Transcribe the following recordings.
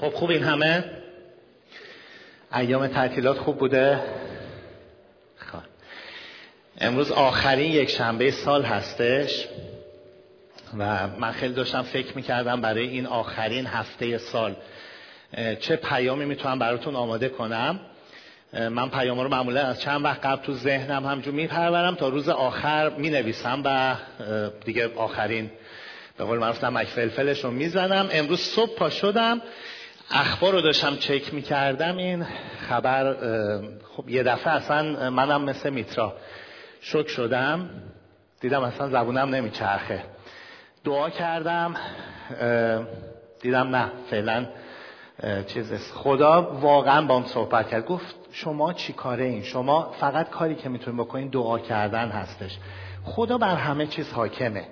خب خوب این همه؟ ایام تعطیلات خوب بوده؟ خب. امروز آخرین یک شنبه سال هستش و من خیلی داشتم فکر می‌کردم برای این آخرین هفته سال چه پیامی می‌تونم براتون آماده کنم. من پیام رو معمولا از چند وقت قبل تو ذهنم همجور میپرورم تا روز آخر می‌نویسم و دیگه آخرین به قول معروف نمک فلفلش رو می‌زنم. امروز صبح پا شدم. اخبار رو داشتم چک می‌کردم این خبر خب یه دفعه اصلا منم مثل میترا شک شدم. دیدم اصلا زبونم نمیچرخه. دعا کردم دیدم نه فعلا چیز خدا واقعا با هم صحبت کرد. گفت شما چی کاره این؟ شما فقط کاری که می‌تونید بکنین دعا کردن هستش. خدا بر همه چیز حاکمه.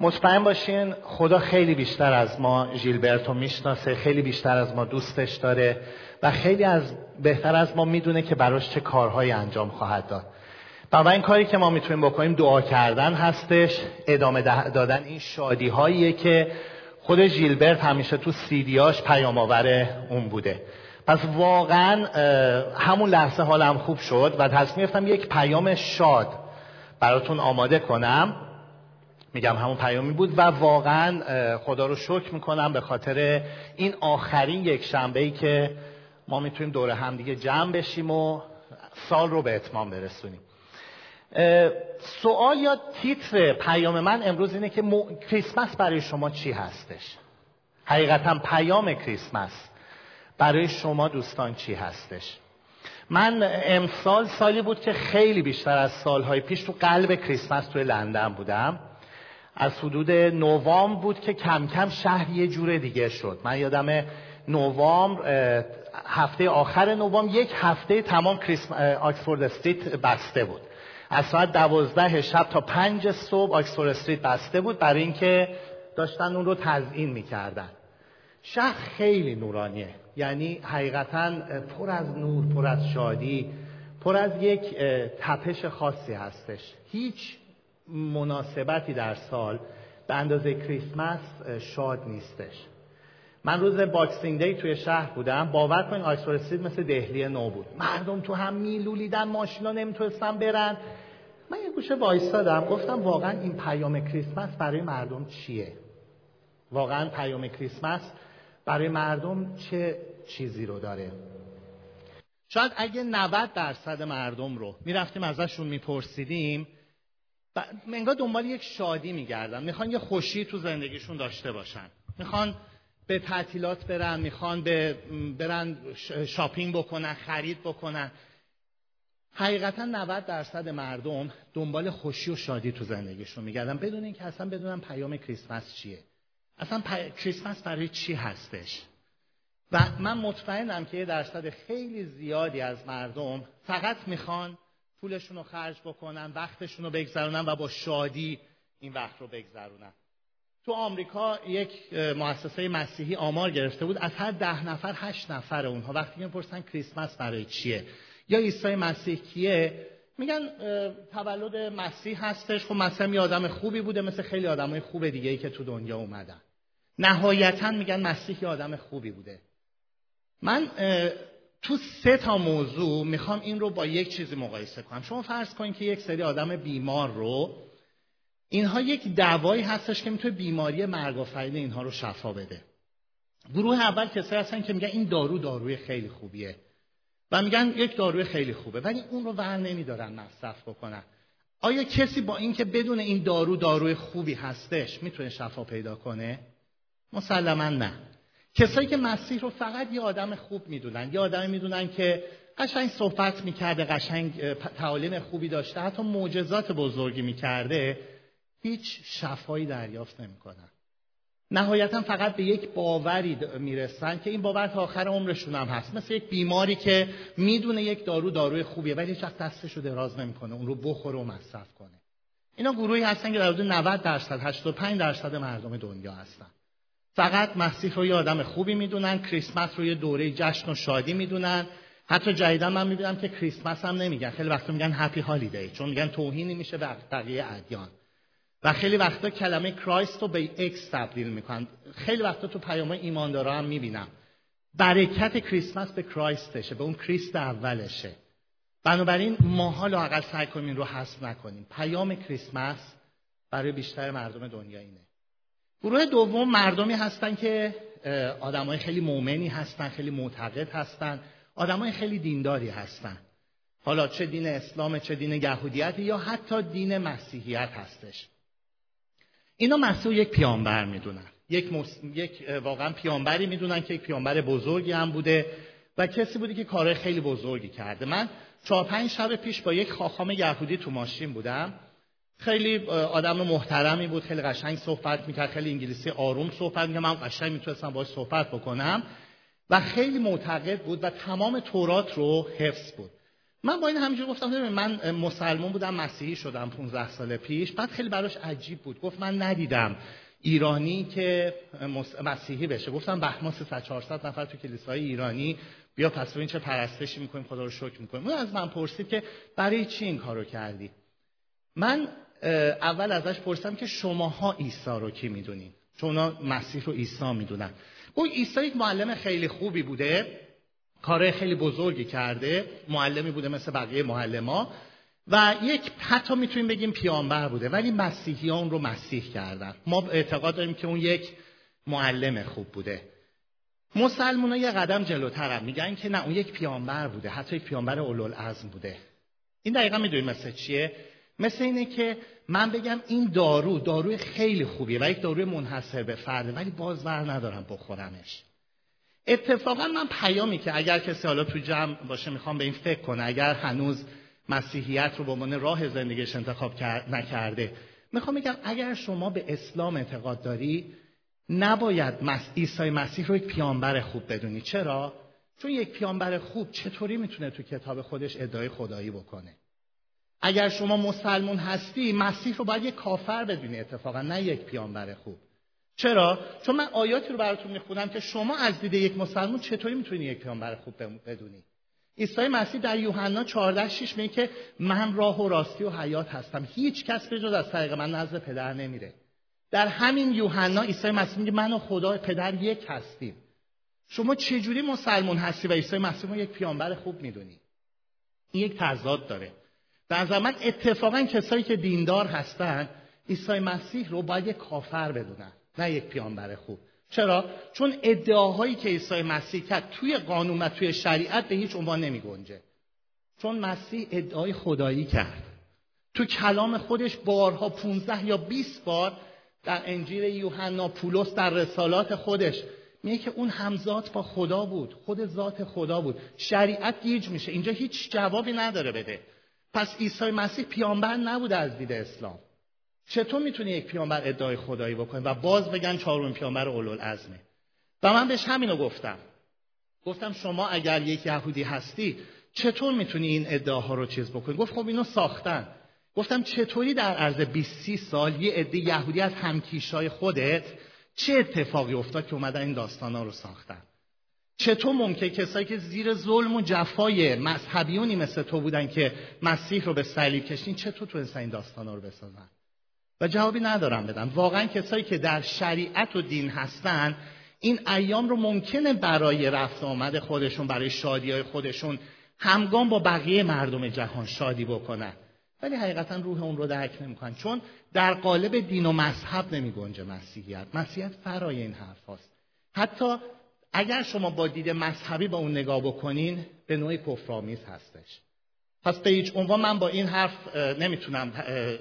مطمئن باشین خدا خیلی بیشتر از ما ژیلبرتو می‌شناسه خیلی بیشتر از ما دوستش داره و خیلی از بهتر از ما می‌دونه که براش چه کارهایی انجام خواهد داد. این کاری که ما می‌تونیم بکنیم دعا کردن هستش ادامه دادن این شادی هاییه که خود ژیلبرت همیشه تو سیدیاش پیام آور اون بوده. پس واقعا همون لحظه حالم خوب شد و تصمیم گرفتم یک پیام شاد براتون آماده کنم. میگم همون پیامی بود و واقعا خدا رو شکر می‌کنم به خاطر این آخرین یک شنبه ای که ما می‌تونیم دور هم دیگه جمع بشیم و سال رو به اتمام برسونیم. سوال یا تیتر پیام من امروز اینه که کریسمس برای شما چی هستش؟ حقیقتا پیام کریسمس برای شما دوستان چی هستش؟ من امسال سالی بود که خیلی بیشتر از سالهای پیش تو قلب کریسمس توی لندن بودم. از حدود نوامبر بود که کم کم شهر یه جور دیگه شد. من یادم نوامبر هفته آخر نوامبر یک هفته تمام آکسفورد استریت بسته بود. از ساعت دوازده شب تا پنج صبح آکسفورد استریت بسته بود برای اینکه داشتن اون رو تزیین می‌کردن. شهر خیلی نورانیه. یعنی حقیقتا پر از نور پر از شادی پر از یک تپش خاصی هستش. هیچ مناسبتی در سال به اندازه کریسمس شاد نیستش. من روز Boxing Day توی شهر بودم. باور کنید street مثل دهلی نو بود. مردم تو هم میلولیدن ماشینا نمی‌تونستن برن. من یه گوشه وایستادم گفتم واقعا این پیام کریسمس برای مردم چیه؟ واقعا پیام کریسمس برای مردم چه چیزی رو داره؟ شاید اگه 90 درصد مردم رو می‌رفتیم ازشون میپرسیدیم انگار دنبال یک شادی میگردن. می‌خوان یه خوشی تو زندگیشون داشته باشن. می‌خوان به تعطیلات برن می‌خوان به برن شاپینگ بکنن خرید بکنن. حقیقتا 90 درصد مردم دنبال خوشی و شادی تو زندگیشون میگردن. بدون اینکه اصلا بدونن پیام کریسمس چیه. اصلا کریسمس برای چی هستش؟ و من مطمئنم که یه درصد خیلی زیادی از مردم فقط می‌خوان پولشون رو خرج بکنن وقتشون رو بگذرونن و با شادی این وقت رو بگذرونن. تو آمریکا یک مؤسسه مسیحی آمار گرفته بود. از هر ده نفر هشت نفر اونها. وقتی می‌پرسن کریسمس برای چیه؟ یا عیسی مسیح کیه؟ میگن تولد مسیح هستش. خب مثلا یه آدم خوبی بوده مثل خیلی آدمای خوب دیگه ای که تو دنیا اومدن. نهایتا میگن مسیح یه آدم خوبی بوده. من تو سه تا موضوع می‌خوام این رو با یک چیزی مقایسه کنم. شما فرض کنید که یک سری آدم بیمار رو اینها یک دوایی هستش که می‌تونه بیماری مرگ آفرین اینها رو شفا بده. گروه اول کسایی هستن که میگن این دارو داروی خیلی خوبیه. و میگن یک داروی خیلی خوبه ولی اون رو ور نمیدارن مصرف بکنن. آیا کسی با اینکه بدون این دارو داروی خوبی هستش می‌تونه شفا پیدا کنه؟ مسلما نه. کسایی که مسیح رو فقط یه آدم خوب می‌دونن یه آدم می‌دونن که قشنگ صحبت می‌کرده قشنگ تعالیم خوبی داشته حتی معجزات بزرگی می‌کرده هیچ شفایی دریافت نمی‌کنن. نهایتا فقط به یک باوری می‌رسن که این باور تا آخر عمرشون هم هست. مثل یک بیماری که می‌دونه یک دارو داروی خوبیه ولی هیچ دستش رو دراز نمی‌کنه اون رو بخوره و مصرف کنه. اینا گروهی هستن که در حدود 90 درصد 85 درصد مردم دنیا هستن. فقط مسیح رو یه آدم خوبی می‌دونن کریسمس رو یه دوره جشن و شادی می‌دونن. حتی جدیدا من می‌بینم که کریسمس هم نمیگن. خیلی وقتا میگن happy holiday چون میگن توهینی میشه به بقیه ادیان. و خیلی وقتا کلمه Christ رو به X تبدیل می‌کنن. خیلی وقتا تو پیام ایماندارا هم می‌بینم. برکت کریسمس به Christ شه به اون Christ اولشه. بنابراین ماها لاقل سعی کنیم این رو حذف نکنیم. پیام کریسمس برای بیشتر مردم دنیا اینه. گروه دوم مردمی هستن که آدمای خیلی مؤمنی هستن خیلی معتقد هستن آدمای خیلی دینداری هستن. حالا چه دین اسلام چه دین یهودیت یا حتی دین مسیحیت هستش. اینا مسیح یک پیامبر می‌دونن. یک, یک واقعا پیامبری می‌دونن که یک پیامبر بزرگی هم بوده و کسی بودی که کارهای خیلی بزرگی کرده. من چهار پنج شب پیش با یک خاخام یهودی تو ماشین بودم. خیلی آدم محترمی بود خیلی قشنگ صحبت می‌کرد خیلی انگلیسی آروم صحبت می‌کرد. من قشنگ می‌تونستم باش صحبت بکنم و خیلی معتقد بود و تمام تورات رو حفظ بود. من با این همینجور گفتم من مسلمان بودم مسیحی شدم 15 سال پیش. بعد خیلی براش عجیب بود. گفت من ندیدم ایرانی که مسیحی بشه. گفتم به ما 400 نفر تو کلیسای ایرانی. بیا پس ببین چه پرستشی می‌کنیم خدا رو شکر می‌کنیم. اون از من پرسید که برای چی این کارو کردی؟ من اول ازش پرسیدم که شماها عیسی رو کی می‌دونین؟ چون مسیح رو عیسی می‌دونن. اون عیسی یک معلم خیلی خوبی بوده. کار خیلی بزرگی کرده. معلمی بوده مثل بقیه معلما. و یک حتی می‌تونیم بگیم پیامبر بوده. ولی مسیحی اون رو مسیح کردن. ما اعتقاد داریم که اون یک معلم خوب بوده. مسلمان ها یه قدم جلوتر هم میگن که نه اون یک پیامبر بوده. حتی یک پیامبر اولوالعزم بوده. این دقیقا می‌دونیم مثل چیه؟ مثل اینه که من بگم این دارو داروی خیلی خوبیه و یک داروی منحصر به فرده ولی باز بر ندارم بخورمش. اتفاقا من پیامی که اگر کسی حالا تو جمع باشه می‌خوام به این فکر کنه اگر هنوز مسیحیت رو به عنوان راه زندگیش انتخاب نکرده می‌خوام بگم اگر شما به اسلام اعتقاد داری نباید عیسی مسیح رو یک پیامبر خوب بدونی. چرا؟ چون یک پیامبر خوب چطوری می‌تونه تو کتاب خودش ادعای خدایی بکنه؟ اگر شما مسلمون هستی مسیح رو باید یک کافر بدونی اتفاقا نه یک پیامبر خوب. چرا؟ چون من آیاتی رو براتون می‌خونم که شما از دید یک مسلمون چطوری می‌تونی یک پیامبر خوب بدونی؟ عیسی مسیح در یوحنا 14 6 میگه که من راه و راستی و حیات هستم. هیچ کس به جز از طریق من نزد پدر نمیره. در همین یوحنا عیسی مسیح میگه من و خدا پدر یک هستیم. شما چجوری مسلمون هستی و عیسی مسیح رو یک پیامبر خوب می‌دونی؟ این یک تضاد داره. در زمان اتفاقا کسایی که دیندار هستن عیسی مسیح رو باید یک کافر بدونن نه یک پیامبر خوب. چرا؟ چون ادعاهایی که عیسی مسیح کرد توی قانون و توی شریعت به هیچ عنوان نمی گنجه چون مسیح ادعای خدایی کرد. تو کلام خودش بارها 15 یا 20 بار در انجیل یوحنا پولس در رسالات خودش میگه که اون همزاد با خدا بود خود ذات خدا بود. شریعت گیج میشه. اینجا هیچ جوابی نداره بده. پس عیسی مسیح پیامبر نبود از دید اسلام. چطور می‌تونی یک پیامبر ادعای خدایی بکنه و باز بگن چهارم پیامبر اولوالعزمه؟ و من بهش همینو گفتم. گفتم شما اگر یک یهودی هستی چطور می‌تونی این ادعاها رو چیز بکنی؟ گفت خب اینو ساختن. گفتم چطوری در عرض 20 سال یه عده یهودی از همکیشای خودت چه اتفاقی افتاد که اومدن این داستانا رو ساختن؟ چطور ممکن کسایی که زیر ظلم و جفای مذهبیونی مثل تو بودن که مسیح رو به صلیب کشین چطور تو این داستانا رو بسازن؟ و جوابی ندارم بدم. واقعا کسایی که در شریعت و دین هستن این ایام رو ممکنه برای رفت آمد خودشون برای شادی های خودشون همگام با بقیه مردم جهان شادی بکنن. ولی حقیقتا روح اون رو درک نمی‌کنن چون در قالب دین و مذهب نمی گنجه مسیحیت. مسیحیت فرای این حرف. حتی اگر شما با دید مذهبی با اون نگاه بکنین به نوعی کفرآمیز هستش. پس به هیچ عنوان من با این حرف نمی‌تونم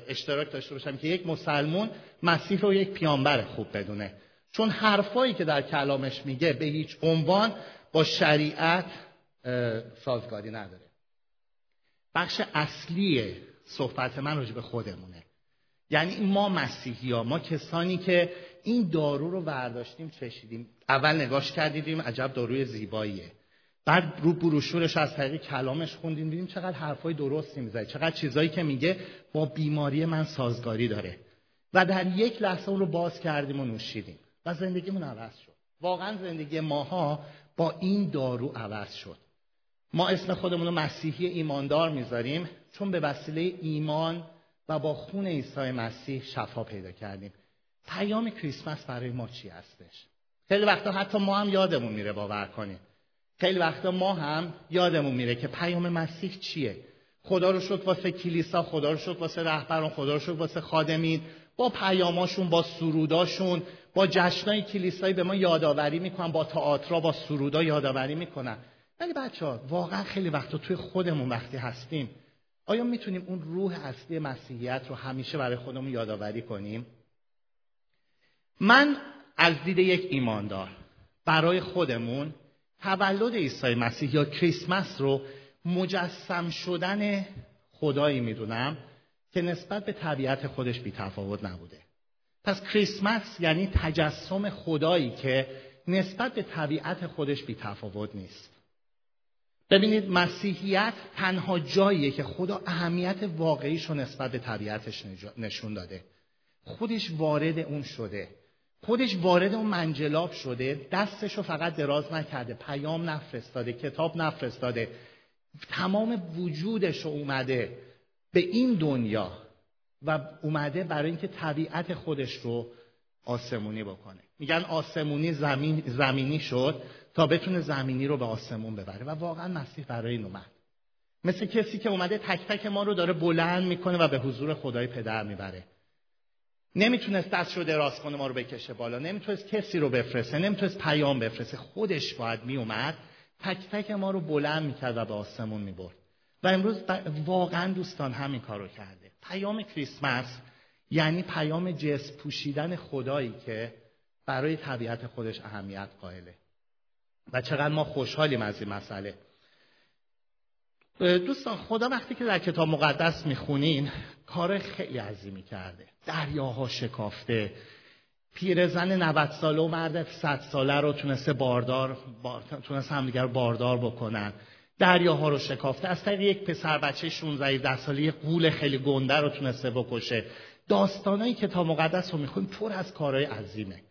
اشتراک داشته باشم که یک مسلمون مسیح رو یک پیامبر خوب بدونه. چون حرفایی که در کلامش میگه به هیچ عنوان با شریعت سازگاری نداره. بخش اصلی صحبت من راجع به خودمونه. یعنی ما مسیحی ها ما کسانی که این دارو رو برداشتیم چشیدیم. اول نگاش کردیدیم عجب داروی زیباییه. بعد رو بروشورش از طریق کلامش خوندیم دیدیم چقدر حرفای درستی می‌زنه چقدر چیزایی که میگه با بیماری من سازگاری داره. و در یک لحظه اون رو باز کردیم و نوشیدیم و زندگیمون عوض شد. واقعا زندگی ماها با این دارو عوض شد. ما اسم خودمون رو مسیحی ایماندار می‌ذاریم چون به وسیله ایمان و با خون عیسی مسیح شفا پیدا کردیم. پیام کریسمس برای ما چی هستش؟ خیلی وقتا حتی ما هم یادمون میره باور کنیم خیلی وقتا ما هم یادمون میره که پیام مسیح چیه. خدا رو شکر واسه کلیسا خدا رو شکر واسه رهبران خدا رو شکر واسه خادمین. با پیاماشون با سروداشون با جشنای کلیسایی به ما یادآوری می‌کنن با تئاترا با سرودا یادآوری می‌کنن. ولی بچه ها واقعا خیلی وقتا توی خودمون وقتی هستیم آیا می‌تونیم اون روح اصلی مسیحیت رو همیشه برای خودمون یادآوری کنیم؟ من از دید یک ایماندار. برای خودمون تولد عیسی مسیح یا کریسمس رو مجسم شدن خدایی می‌دونم که نسبت به طبیعت خودش بی تفاوت نبوده. پس کریسمس یعنی تجسم خدایی که نسبت به طبیعت خودش بی تفاوت نیست. ببینید مسیحیت تنها جاییه که خدا اهمیت واقعیش رو نسبت به طبیعتش نشون داده. خودش وارد اون شده. خودش وارد اون منجلاب شده دستش رو فقط دراز نکرده پیام نفرستاده کتاب نفرستاده. تمام وجودش رو اومده به این دنیا و اومده برای اینکه طبیعت خودش رو آسمونی بکنه. میگن آسمونی زمین زمینی شد تا بتونه زمینی رو به آسمون ببره. و واقعا مسیح برای این اومد. مثل کسی که اومده تک تک ما رو داره بلند می‌کنه و به حضور خدای پدر می‌بره. نمی‌تونست دست رو دراز کنه ما رو بکشه بالا. نمی‌تونست کسی رو بفرسته. نمی‌تونست پیام بفرسته. خودش باید میومد تک تک ما رو بلند می‌کرد و به آسمون می‌برد. و امروز واقعا دوستان همین کار رو کرده. پیام کریسمس یعنی پیام جس پوشیدن خدایی که برای طبیعت خودش اهمیت قائله. و چقدر ما خوشحالیم از این مسئله. دوستان خدا وقتی که در کتاب مقدس می‌خونین کار خیلی عظیمی کرده. دریاها شکافته. پیرزن 90 ساله و مرد 100 ساله رو تونسته باردار بار... تونست همدیگر باردار بکنن. دریاها رو شکافته. از طریق یک پسر بچه 16 17 ساله یک قول خیلی گنده رو تونسته بکشه. داستانای کتاب مقدس رو می‌خونیم پر از کارهای عظیمه.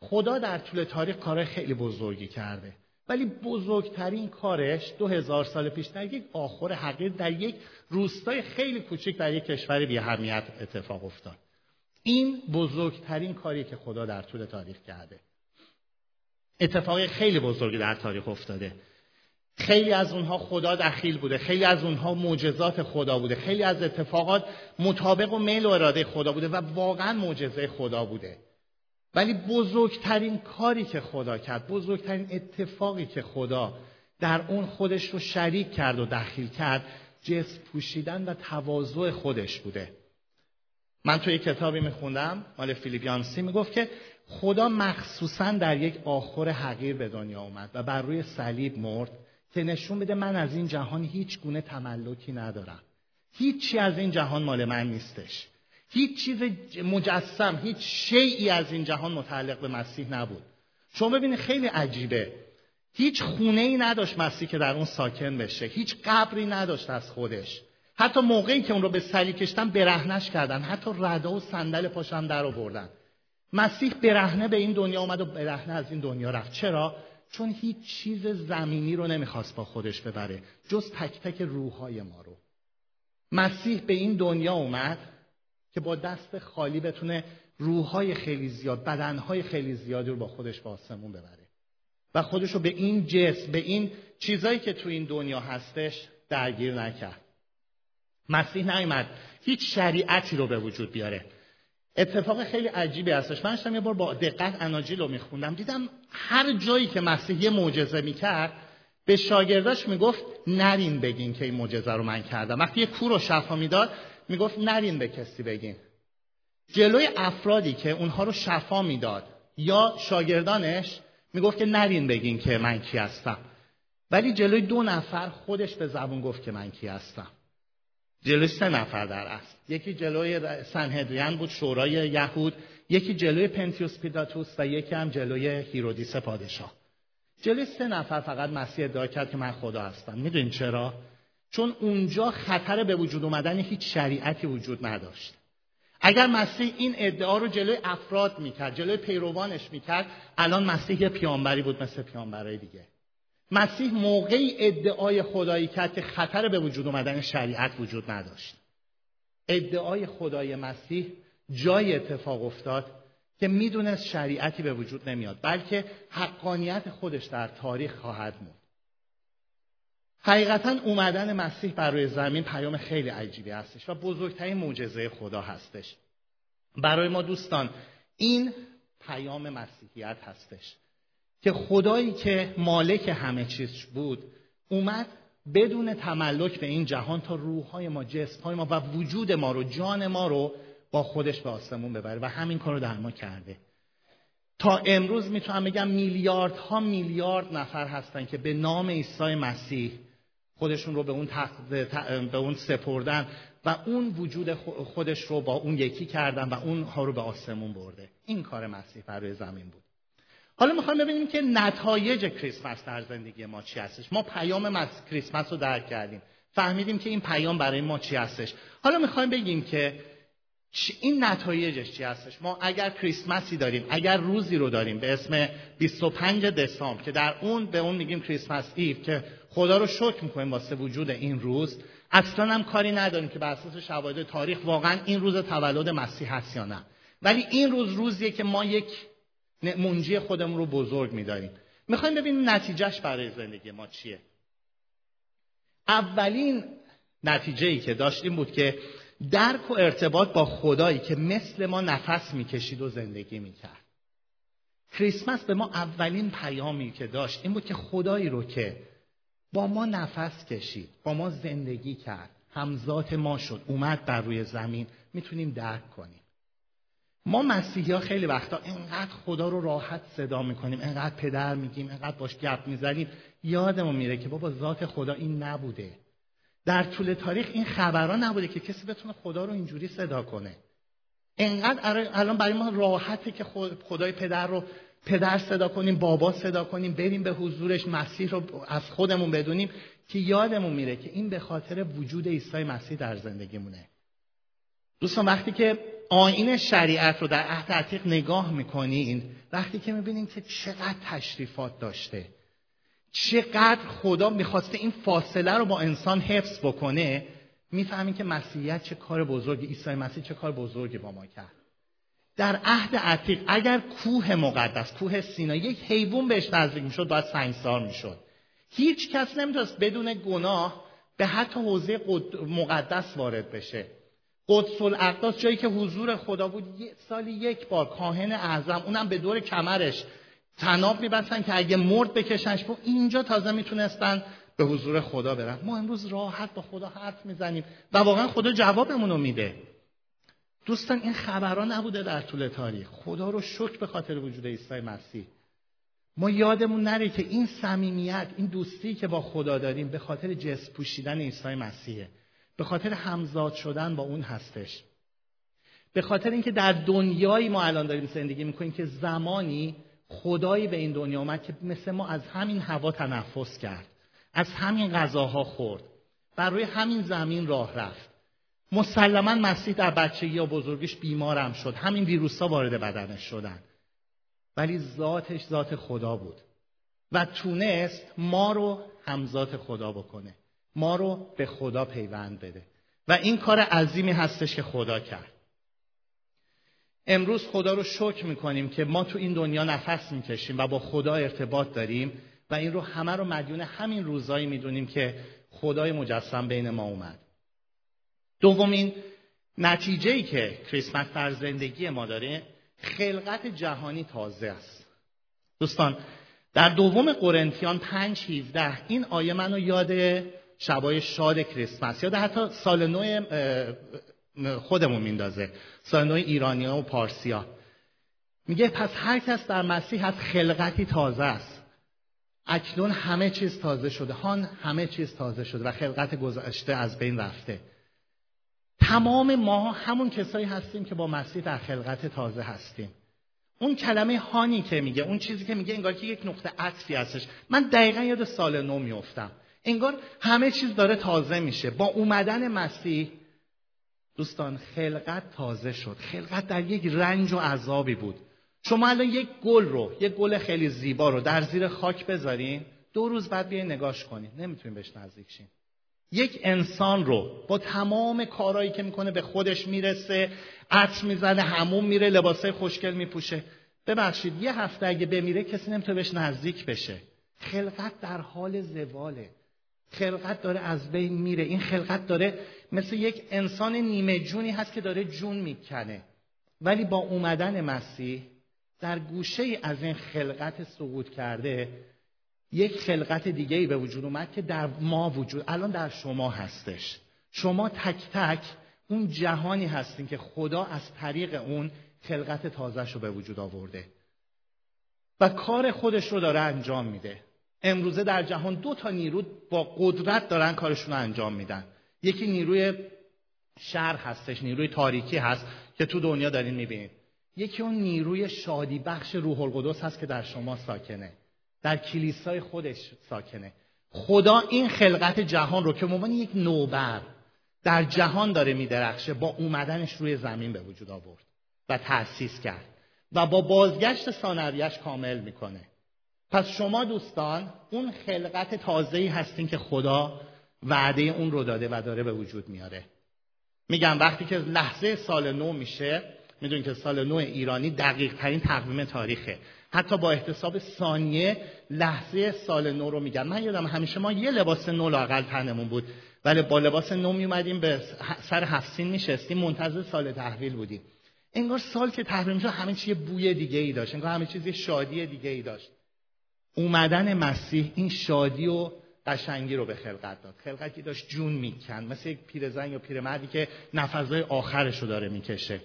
خدا در طول تاریخ کارهای خیلی بزرگی کرده. ولی بزرگترین کارش دو هزار سال پیش در یک آخر حقیر در یک روستای خیلی کوچک در یک کشور بی اتفاق افتاد. این بزرگترین کاری که خدا در طول تاریخ کرده. اتفاق خیلی بزرگی در تاریخ افتاده. خیلی از اونها خدا دخیل بوده خیلی از اونها معجزات خدا بوده خیلی از اتفاقات مطابق و میل و اراده خدا بوده و واقعا معجزه خدا بوده. ولی بزرگترین کاری که خدا کرد بزرگترین اتفاقی که خدا در اون خودش رو شریک کرد و دخیل کرد جسم پوشیدن و تواضع خودش بوده. من توی کتابی میخوندم مال فیلیپیانسی می‌گفت که خدا مخصوصا در یک آخر حقیر به دنیا اومد و بر روی صلیب مرد که نشون بده من از این جهان هیچ گونه تملکی ندارم. هیچی از این جهان مال من نیستش. هیچ چیز مجسم هیچ شیعی از این جهان متعلق به مسیح نبود. شما ببینید خیلی عجیبه. هیچ خونه ای نداشت مسیح که در اون ساکن بشه. هیچ قبری نداشت از خودش. حتی موقعی که اون رو به سری کشتن برهنش کردن. حتی ردا و صندل پاشم در آوردن. مسیح برهنه به این دنیا اومد و برهنه از این دنیا رفت. چرا؟ چون هیچ چیز زمینی رو نمی‌خواست با خودش ببره. جز تک تک روحهای ما رو. مسیح به این دنیا اومد. که با دست خالی بتونه روحهای خیلی زیاد بدنهای خیلی زیادی رو با خودش به آسمون ببره. و خودش رو به این جسم به این چیزایی که تو این دنیا هستش درگیر نکرد. مسیح نیامد هیچ شریعتی رو به وجود بیاره. اتفاق خیلی عجیبی هستش. من یه بار با دقت اناجیل رو میخوندم. دیدم هر جایی که مسیح یه معجزه می‌کرد به شاگرداش می‌گفت نرین بگین که این معجزه رو من کردم. وقتی یه کور رو شفا می‌داد می‌گفت نرین به کسی بگین. جلوی افرادی که اونها رو شفا می‌داد یا شاگردانش می‌گفت که نرین بگین که من کی هستم. ولی جلوی دو نفر خودش به زبون گفت که من کی هستم. جلوی سه نفر در اصل یکی جلوی سنهدرین بود شورای یهود. یکی جلوی پنتیوس پیلاتوس و یکی هم جلوی هیرودیس پادشاه. جلوی سه نفر فقط مسیح ادعا کرد که من خدا هستم. می‌دونین چرا؟ چون اونجا خطر به وجود اومدن هیچ شریعتی وجود نداشت. اگر مسیح این ادعا رو جلوی افراد می‌کرد جلوی پیروانش می‌کرد الان مسیح یه پیانبری بود مثل پیانبرای دیگه. مسیح موقعی ادعای خدایی کرد که خطر به وجود اومدن شریعت وجود نداشت. ادعای خدای مسیح جای اتفاق افتاد که می‌دونست شریعتی به وجود نمیاد بلکه حقانیت خودش در تاریخ خواهد موند. حقیقتا اومدن مسیح بر روی زمین پیام خیلی عجیبی هستش و بزرگترین معجزه خدا هستش. برای ما دوستان این پیام مسیحیت هستش که خدایی که مالک همه چیز بود اومد بدون تملک به این جهان تا روحهای ما جسمهای ما و وجود ما رو جان ما رو با خودش به آسمون ببره و همین کار رو در ما کرده. تا امروز می‌تونم بگم میلیاردها میلیارد نفر هستن که به نام عیسی مسیح خودشون رو به اون, به اون سپردن و اون وجود خودش رو با اون یکی کردن و اونها رو به آسمون برده. این کار مسیح بر روی زمین بود. حالا می‌خوایم ببینیم که نتایج کریسمس در زندگی ما چی هستش. ما پیام کریسمس رو درک کردیم. فهمیدیم که این پیام برای ما چی هستش. حالا می‌خوایم بگیم که این نتایجش چی هستش. ما اگر کریسمسی داریم اگر روزی رو داریم به اسم 25 دسامبر که در اون به اون میگیم کریسمس ایو که خدا رو شکر می‌کنیم واسه وجود این روز. اصلا هم کاری نداریم که بر اساس شواهد تاریخ واقعا این روز تولد مسیح هست یا نه. ولی این روز روزیه که ما یک منجی خودمون رو بزرگ میداریم. می‌خوایم ببینیم نتیجهش برای زندگی ما چیه. اولین نتیجه ای که داشتیم بود که درک و ارتباط با خدایی که مثل ما نفس می‌کشید و زندگی می‌کرد. کریسمس به ما اولین پیامی که داشت این بود که خدایی رو که با ما نفس کشید با ما زندگی کرد. همزات ما شد. اومد بر روی زمین. می‌تونیم درک کنیم. ما مسیحی ها خیلی وقتا اینقدر خدا رو راحت صدا می‌کنیم اینقدر پدر میگیم اینقدر باش گپ می‌زنیم. یادمون میره که بابا ذات خدا این نبوده. در طول تاریخ این خبرها نبوده که کسی بتونه خدا رو اینجوری صدا کنه. انقدر الان برای ما راحته که خدای پدر رو پدر صدا کنیم بابا صدا کنیم بریم به حضورش مسیح رو از خودمون بدونیم که یادمون میره که این به خاطر وجود عیسی مسیح در زندگیمونه. دوستان وقتی که آین شریعت رو در عهد عتیق نگاه می‌کنین وقتی که می‌بینین که چقدر تشریفات داشته چقدر خدا می‌خواسته این فاصله رو با انسان حفظ بکنه می‌فهمین که مسیحیت چه کار بزرگی عیسی مسیح چه کار بزرگی با ما کرد. در عهد عتیق اگر کوه مقدس کوه سینا یک حیوان بهش نزدیک می‌شد باید سنگسار می‌شد. هیچ کس نمی‌تونست بدون گناه به حتی حوزه مقدس وارد بشه. قدس الاقداس جایی که حضور خدا بود سالی یک بار کاهن اعظم اونم به دور کمرش تناب میبستن که اگه مرد بکشنش بود اینجا تازه می‌تونستن به حضور خدا برن. ما امروز راحت با خدا حرف می‌زنیم و واقعا خدا جوابمون رو میده. دوستان این خبرها نبوده در طول تاریخ. خدا رو شکر به خاطر وجود عیسی مسیح. ما یادمون نره که این صمیمیت این دوستی که با خدا داریم به خاطر جسم پوشیدن عیسی مسیحه. به خاطر همزاد شدن با اون هستش. به خاطر اینکه در دنیایی ما الان داریم زندگی می‌کنیم که زمانی خدایی به این دنیا اومد که مثل ما از همین هوا تنفس کرد. از همین غذاها خورد. بر روی همین زمین راه رفت. مسلما مسیح در بچگی یا بزرگیش بیمارم شد. همین ویروس ها وارد بدنش شدن. ولی ذاتش ذات خدا بود. و تونست ما رو همذات خدا بکنه. ما رو به خدا پیوند بده. و این کار عظیمی هستش که خدا کرد. امروز خدا رو شکر می‌کنیم که ما تو این دنیا نفس می‌کشیم و با خدا ارتباط داریم و این رو همه رو مدیون همین روزایی می‌دونیم که خدای مجسم بین ما اومد. دومین نتیجه ای که کریسمس در زندگی ما داره خلقت جهانی تازه است. دوستان در دوم قرنتیان 5 17 این آیه منو یاد شبای شاد کریسمس یاد حتی سال نو خودمون میندازه. سال نو ایرانیا و پارسیا میگه پس هر کس در مسیح از خلقتی تازه است. اکنون همه چیز تازه شده. هان همه چیز تازه شده و خلقت گذشته از بین رفته. تمام ما همون کسایی هستیم که با مسیح در خلقت تازه هستیم. اون کلمه هانی که میگه اون چیزی که میگه انگار که یک نقطه عطفی هستش. من دقیقا یاد سال نو میفتم انگار همه چیز داره تازه میشه. با اومدن مسیح دوستان خلقت تازه شد. خلقت در یک رنج و عذابی بود. شما الان یک گل رو یک گل خیلی زیبا رو در زیر خاک بذارین دو روز بعد بیاین نگاش کنین. نمی‌تونین بهش نزدیک شین. یک انسان رو با تمام کارهایی که می‌کنه به خودش می‌رسه عطر می‌زنه همون میره لباسه خوشگل میپوشه. ببخشید یه هفته اگه بمیره کسی نمی‌تونه بهش نزدیک بشه. خلقت در حال زواله. خلقت داره از بین میره. این خلقت داره مثل یک انسان نیمه جونی هست که داره جون می‌کنه. ولی با اومدن مسیح در گوشه از این خلقت سقوط کرده یک خلقت دیگه ای به وجود اومد که در ما وجود الان در شما هستش. شما تک تک اون جهانی هستین که خدا از طریق اون خلقت تازهش رو به وجود آورده. و کار خودش رو داره انجام میده. امروزه در جهان دو تا نیرو با قدرت دارن کارشون رو انجام میدن. یکی نیروی شر هستش نیروی تاریکی هست که تو دنیا دارین می‌بینید یکی اون نیروی شادی بخش روح القدس هست که در شما ساکنه. در کلیسای خودش ساکنه. خدا این خلقت جهان رو که عنوان یک نوبر در جهان داره میدرخشه با اومدنش روی زمین به وجود آورد و تأسیس کرد و با بازگشت ثانویش کامل می‌کنه. پس شما دوستان اون خلقت تازه‌ای هستین که خدا وعده اون رو داده و داره به وجود میاره. میگم وقتی که لحظه سال نو میشه می‌دونید که سال نو ایرانی دقیق ترین تقویم تاریخه. حتی با احتساب ثانیه لحظه سال نو رو میگن من یادم همیشه ما یه لباس نو لاقل تنمون بود. ولی با لباس نو میومدیم به سر هفسین میشستیم منتظر سال تحویل بودیم. انگار سال که تحویل می‌شد همه چیز بوی دیگه ای داشت انگار همه چیز شادی دیگه ای داشت. اومدن مسیح این شادی و قشنگی رو به خلقت داد. خلقتی داشت جون میکن مثل یک پیرزن یا پیرمردی که نفذهای آخرش رو داره می‌کشه.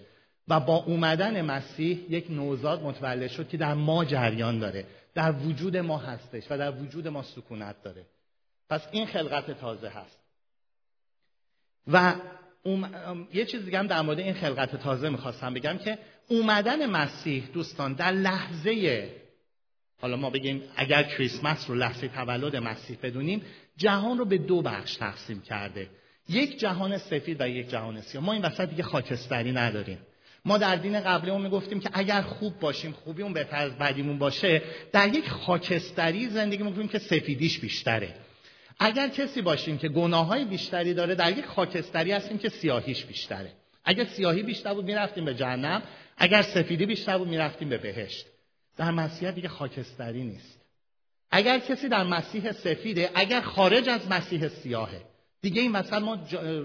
و با اومدن مسیح یک نوزاد متولد شد که در ما جریان داره در وجود ما هستش و در وجود ما سکونت داره. پس این خلقت تازه هست. و یه چیز دیگه هم در مورد این خلقت تازه می‌خواستم بگم که اومدن مسیح دوستان در لحظه حالا ما بگیم اگر کریسمس رو لحظه تولد مسیح بدونیم جهان رو به دو بخش تقسیم کرده. یک جهان سفید و یک جهان سیاه. ما این وسط دیگه خاکستری نداریم. ما در دین قبلیمون می‌گفتیم که اگر خوب باشیم خوبی اون بهتر از بدیمون باشه در یک خاکستری زندگی می‌کنیم که سفیدیش بیشتره. اگر کسی باشیم که گناه های بیشتری داره در یک خاکستری هستیم که سیاهیش بیشتره. اگر سیاهی بیشتر بود می‌رفتیم به جهنم. اگر سفیدی بیشتر بود می‌رفتیم به بهشت. در مسیح دیگه خاکستری نیست. اگر کسی در مسیح سفیده اگر خارج از مسیح سیاهه. دیگه این وسط ما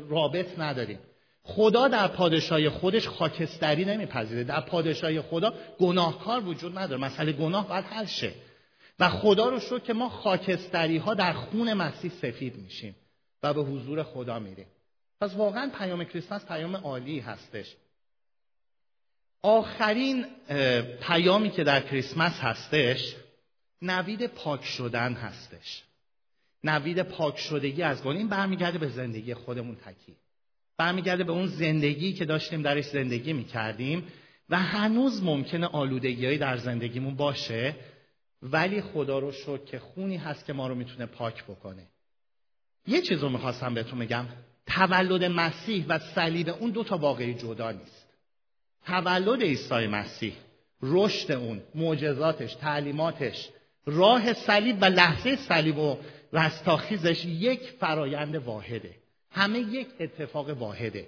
رابط نداریم. خدا در پادشاهی خودش خاکستری نمیپذیره. در پادشاهی خدا گناهکار وجود نداره. مسئله گناه باید حل شه. و خدا رو شد که ما خاکستری ها در خون مسیح سفید میشیم و به حضور خدا میریم. پس واقعا پیام کریسمس پیام عالی هستش. آخرین پیامی که در کریسمس هستش نوید پاک شدن هستش. نوید پاک شدگی از گناه. این برمیگرده به زندگی خودمون تکی. برمیگرده به اون زندگی که داشتیم درش زندگی می‌کردیم و هنوز ممکنه آلودگیهایی در زندگیمون باشه ولی خدا رو شکر که خونی هست که ما رو می‌تونه پاک بکنه. یه چیز رو می‌خواستم بهتون بگم. تولد مسیح و صلیب اون دو تا واقعی جدا نیست. تولد عیسی مسیح رشد اون معجزاتش تعلیماتش راه صلیب و لحظه صلیب و رستاخیزش یک فرایند واحده. همه یک اتفاق واحده.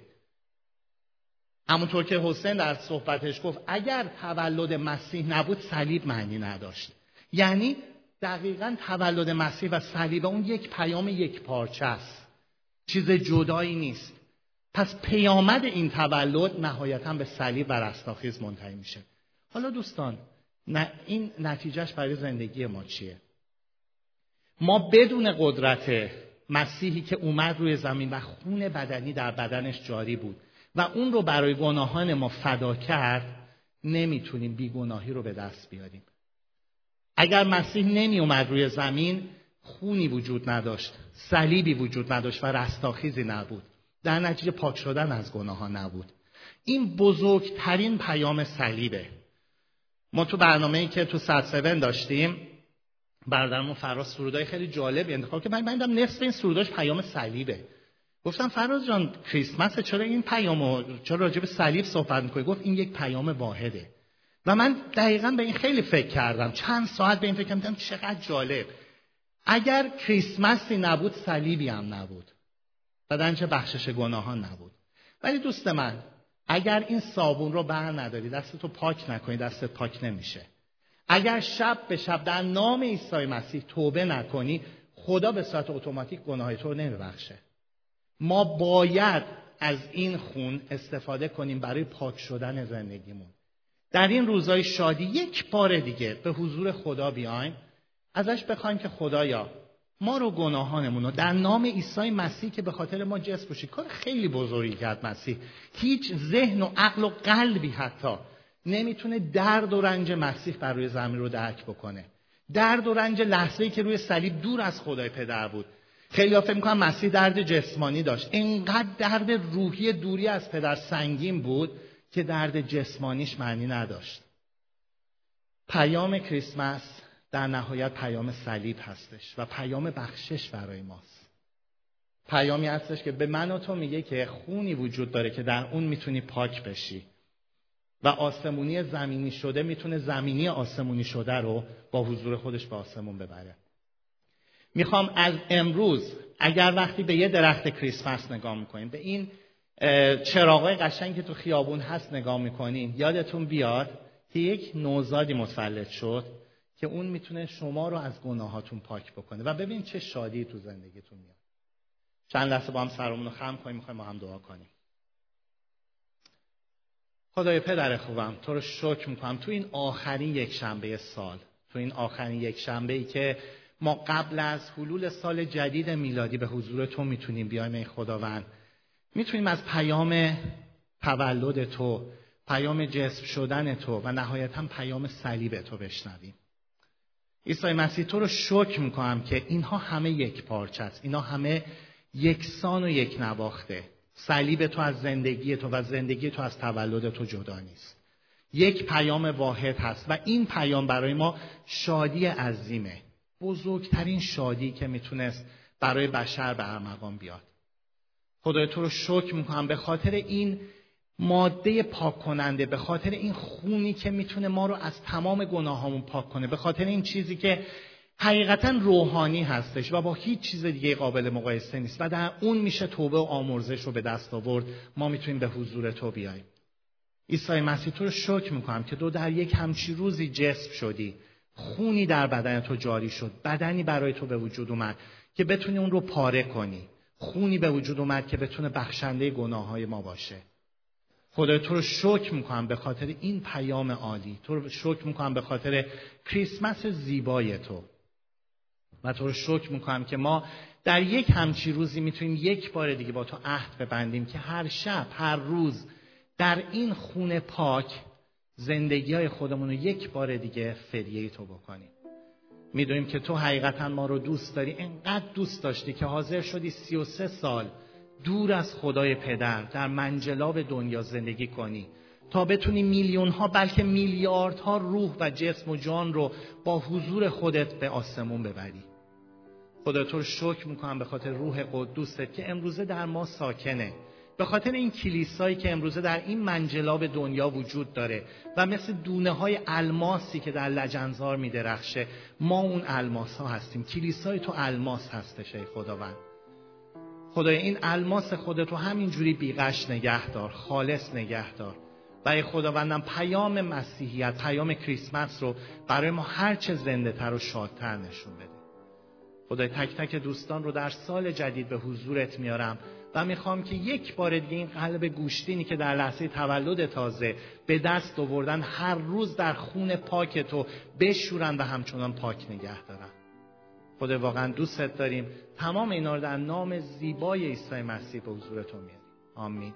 همونطور که حسین در صحبتش گفت اگر تولد مسیح نبود صلیب معنی نداشت. یعنی دقیقا تولد مسیح و صلیب اون یک پیام یک پارچه است. چیز جدایی نیست. پس پیامد این تولد نهایتا به صلیب و رستاخیز منتهی میشه. حالا دوستان این نتیجهش برای زندگی ما چیه؟ ما بدون قدرت مسیحی که اومد روی زمین و خون بدنی در بدنش جاری بود و اون رو برای گناهان ما فدا کرد نمی‌تونیم بیگناهی رو به دست بیاریم. اگر مسیح نمی اومد روی زمین خونی وجود نداشت صلیبی وجود نداشت و رستاخیزی نبود. در نتیجه پاک شدن از گناهان نبود. این بزرگترین پیام صلیبه. ما تو برنامه ای که تو 107 داشتیم برادرمون فراز سرودای خیلی جالبی انتخاب که من دیدم نصف این سروداش پیام صلیبه. گفتم فراز جان کریسمس چرا این پیامو چرا راجع به صلیب صحبت می‌کنی؟ گفت این یک پیام واحده. و من دقیقا به این خیلی فکر کردم. چند ساعت به این فکر کردم چقدر جالب. اگر کریسمسی نبود صلیبی هم نبود. بدنچه بخشش گناهان نبود. ولی دوست من اگر این صابون رو بر نداری دستتو پاک نکنی دستت پاک نمیشه. اگر شب به شب در نام عیسی مسیح توبه نکنی خدا به صورت اتوماتیک گناه تو رو نمیبخشه. ما باید از این خون استفاده کنیم برای پاک شدن زندگیمون. در این روزای شادی یک بار دیگه به حضور خدا بیایم ازش بخوایم که خدایا ما رو گناهانمون رو در نام عیسی مسیح که به خاطر ما جسم بشید کار خیلی بزرگی کرد مسیح. هیچ ذهن و عقل و قلبی حتی نمی‌تونه درد و رنج مسیح بر روی زمین رو درک بکنه. درد و رنج لحظه‌ای که روی صلیب دور از خدای پدر بود. خیلی فکر می‌کنم مسیح درد جسمانی داشت. اینقدر درد روحی دوری از پدر سنگین بود که درد جسمانیش معنی نداشت. پیام کریسمس در نهایت پیام صلیب هستش و پیام بخشش برای ماست. پیامی هستش که به من و تو میگه که خونی وجود داره که در اون می‌تونی پاک بشی. و آسمونی زمینی شده می‌تونه زمینی آسمونی شده رو با حضور خودش به آسمون ببره. می‌خوام از امروز اگر وقتی به یه درخت کریسمس نگاه می‌کنیم به این چراغای قشنگ که تو خیابون هست نگاه می‌کنین یادتون بیاد که یک نوزادی متولد شد که اون می‌تونه شما رو از گناهاتون پاک بکنه. و ببین چه شادی تو زندگیتون میاد. چند لحظه با هم سرمون رو خم کنیم می‌خوایم با هم دعا کنیم. خدای پدر خوبم تو رو شکر می‌کنم. تو این آخرین یک شنبه سال تو این آخرین یک شنبه ای که ما قبل از حلول سال جدید میلادی به حضور تو می‌تونیم بیایم ای خداوند. می‌تونیم از پیام تولد تو پیام جسم شدن تو و نهایتا پیام صلیب تو بشنویم. عیسی مسیح تو رو شکر می‌کنم که اینها همه یک پارچه است. اینها همه یکسان و یک نواخته. صلیب تو از زندگی تو و زندگی تو از تولد تو جدا نیست. یک پیام واحد هست و این پیام برای ما شادی عظیمه. بزرگترین شادی که می‌تونست برای بشر به ارمغان بیاد. خدای تو رو شکر می‌کنم به خاطر این ماده پاک کننده به خاطر این خونی که می‌تونه ما رو از تمام گناهامون پاک کنه به خاطر این چیزی که حقیقتا روحانی هستش و با هیچ چیز دیگه قابل مقایسه نیست و در اون میشه توبه و آمرزش رو به دست آورد. ما می‌تونیم به حضور تو بیاییم عیسی مسیح تو رو شکر می‌کنم که تو در یک همچی روزی جسم شدی. خونی در بدن تو جاری شد. بدنی برای تو به وجود اومد که بتونی اون رو پاره کنی. خونی به وجود اومد که بتونه بخشنده گناه های ما باشه. خدای تو رو شکر می‌کنم به خاطر این پیام عالی. تو رو شکر می‌کنم به خاطر کریسمس زیبای تو. و تو رو شکر می‌کنم که ما در یک همچی روزی می‌تونیم یک بار دیگه با تو عهد ببندیم که هر شب هر روز در این خونه پاک زندگی های خودمون رو یک بار دیگه فدیه تو بکنیم. می‌دونیم که تو حقیقتا ما رو دوست داری انقدر دوست داشتی که حاضر شدی سی و سه سال دور از خدای پدر در منجلاب دنیا زندگی کنی. تا بتونی میلیون ها بلکه میلیاردها روح و جسم و جان رو با حضور خودت به آسمون ببری. خدا تو رو شکر می‌کنم به خاطر روح قدوست که امروزه در ما ساکنه. به خاطر این کلیسایی که امروزه در این منجلاب دنیا وجود داره و مثل دونه های الماسی که در لجنزار میدرخشه ما اون الماس ها هستیم. کلیسای تو الماس هستش ای خداوند. خدای این الماس خودت رو همینجوری بیغش نگه دار خالص نگه دار. و ای خداوندم پیام مسیحیت پیام کریسمس رو برای ما هرچه زنده تر و شادتر نشون بده. خدای تک تک دوستان رو در سال جدید به حضورت میارم و می‌خوام که یک بار دیگه این قلب گوشتینی که در لحظه تولد تازه به دست آوردن هر روز در خون پاک تو بشورن و همچنان پاک نگه دارن خدا واقعا دوستت داریم. تمام اینا رو در نام زیبای عیسی مسیح به حضور تو میاریم. آمین.